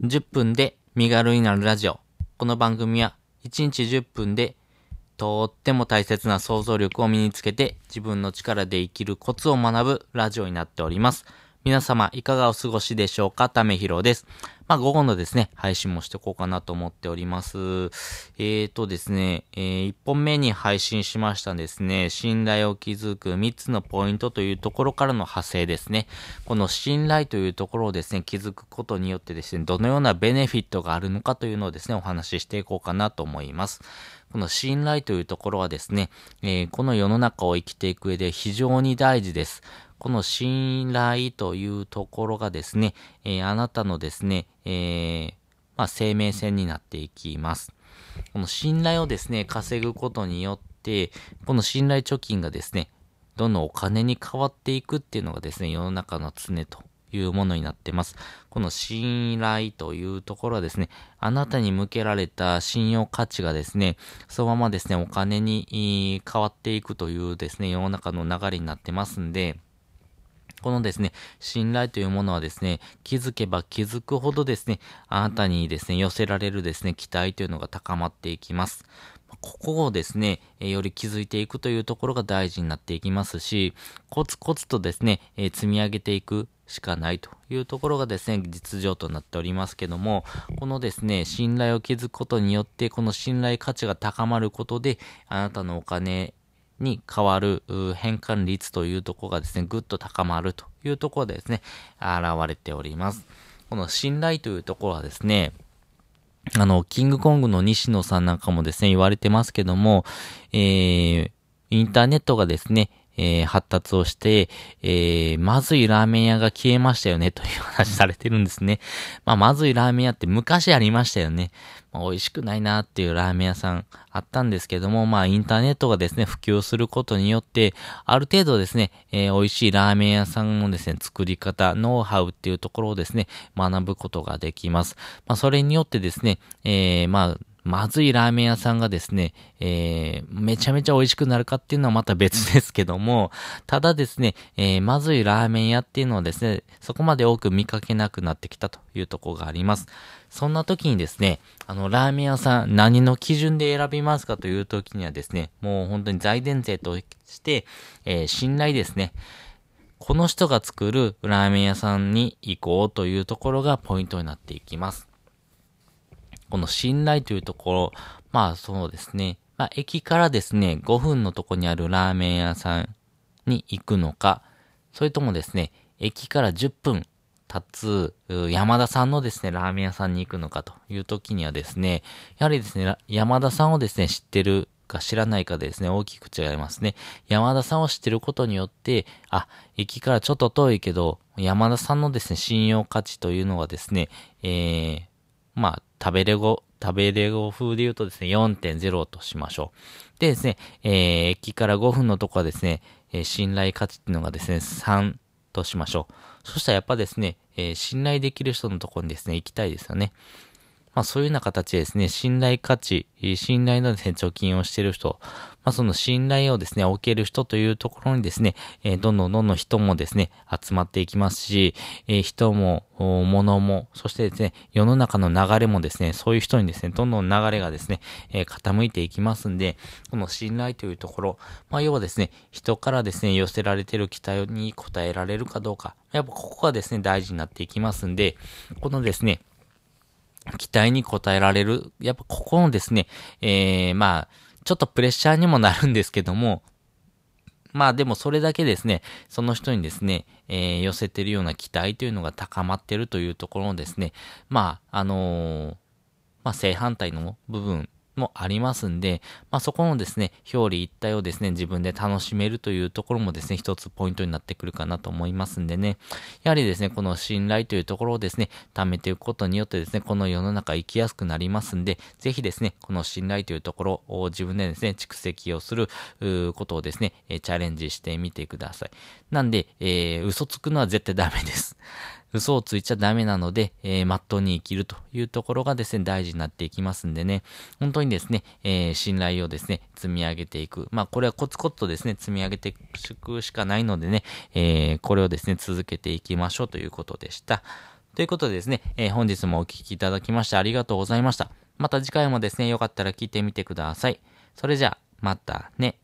10分で身軽になるラジオ。この番組は1日10分でとっても大切な想像力を身につけて自分の力で生きるコツを学ぶラジオになっております。皆様いかがお過ごしでしょうか？ためひろです。まあ、午後のですね、配信もしていこうかなと思っております。えーとですね、えー、1本目に配信しましたですね、信頼を築く3つのポイントというところからの派生ですね。この信頼というところをですね、築くことによってですね、どのようなベネフィットがあるのかというのをですね、お話ししていこうかなと思います。この信頼というところはですね、えー、この世の中を生きていく上で非常に大事です。この信頼というところがですね、えー、あなたのですね、えー、まあ、生命線になっていきます。この信頼をですね、稼ぐことによって、この信頼貯金がですね、どんどんお金に変わっていくっていうのがですね、世の中の常というものになってます。この信頼というところはですね、あなたに向けられた信用価値がですね、そのままですね、お金に変わっていくというですね、世の中の流れになってますんで、このですね、信頼というものはですね、気づけば気づくほどですね、あなたにですね、寄せられるですね、期待というのが高まっていきます。ここをですね、より気づいていくというところが大事になっていきますし、コツコツとですね、積み上げていくしかないというところがですね、実情となっておりますけども、このですね、信頼を築くことによって、この信頼価値が高まることで、あなたのお金に変わる変換率というところがですね、ぐっと高まるというところでですね、現れております。この信頼というところはですね、あの、キングコングの西野さんなんかもですね、言われてますけども、えー、インターネットがですね、えー、発達をして、えー、まずいラーメン屋が消えましたよね、という話されてるんですね。まあ、まずいラーメン屋って昔ありましたよね。まあ、美味しくないなっていうラーメン屋さんあったんですけども、まあ、インターネットがですね、普及することによって、ある程度ですね、えー、美味しいラーメン屋さんのですね、作り方、ノウハウっていうところをですね、学ぶことができます。まあ、それによってですね、えー、まあ、まずいラーメン屋さんがですね、えー、めちゃめちゃ美味しくなるかっていうのはまた別ですけども、ただですね、えー、まずいラーメン屋っていうのはですね、そこまで多く見かけなくなってきたというとこがあります。そんな時にですね、あの、ラーメン屋さん何の基準で選びますかという時にはですね、もう本当に財前提として、えー、信頼ですね。この人が作るラーメン屋さんに行こうというところがポイントになっていきます。この信頼というところ、まあそうですね。まあ駅からですね、5分のとこにあるラーメン屋さんに行くのか、それともですね、駅から10分経つ山田さんのですね、ラーメン屋さんに行くのかという時にはですね、やはりですね、山田さんをですね、知ってるか知らないかでですね、大きく違いますね。山田さんを知ってることによって、あ、駅からちょっと遠いけど、山田さんのですね、信用価値というのはですね、えー、まあ、食べれご、食べれご風で言うとですね、4.0としましょう。でですね、えー、駅から5分のとこはですね、えー、信頼価値っていうのがですね、3としましょう。そしたらやっぱですね、えー、信頼できる人のところにですね、行きたいですよね。まあそういうような形でですね、信頼価値、信頼のですね、貯金をしている人、まあその信頼をですね、置ける人というところにですね、えー、どんどんどんどん人もですね、集まっていきますし、えー、人も、物も、そしてですね、世の中の流れもですね、そういう人にですね、どんどん流れがですね、えー、傾いていきますんで、この信頼というところ、まあ要はですね、人からですね、寄せられてる期待に応えられるかどうか、やっぱここがですね、大事になっていきますんで、このですね、期待に応えられる。やっぱここのですね、えー、まあ、ちょっとプレッシャーにもなるんですけども、まあでもそれだけですね、その人にですね、えー、寄せてるような期待というのが高まってるというところのですね、まあ、あのー、まあ正反対の部分もありますんで、まあ、そこのですね、表裏一体をですね、自分で楽しめるというところもですね、一つポイントになってくるかなと思いますんでね、やはりですね、この信頼というところをですね、貯めていくことによってですね、この世の中生きやすくなりますんで、ぜひですね、この信頼というところを自分でですね、蓄積をすることをですね、チャレンジしてみてください。なんで、えー、嘘つくのは絶対ダメです。嘘をついちゃダメなので、えー、まっとうに生きるというところがですね、大事になっていきますんでね、本当にですね、えー、信頼をですね、積み上げていく。まあ、これはコツコツとですね、積み上げていくしかないのでね、えー、これをですね、続けていきましょうということでした。ということでですね、えー本日もお聞きいただきましてありがとうございました。また次回もですね、よかったら聞いてみてください。それじゃあ、またね。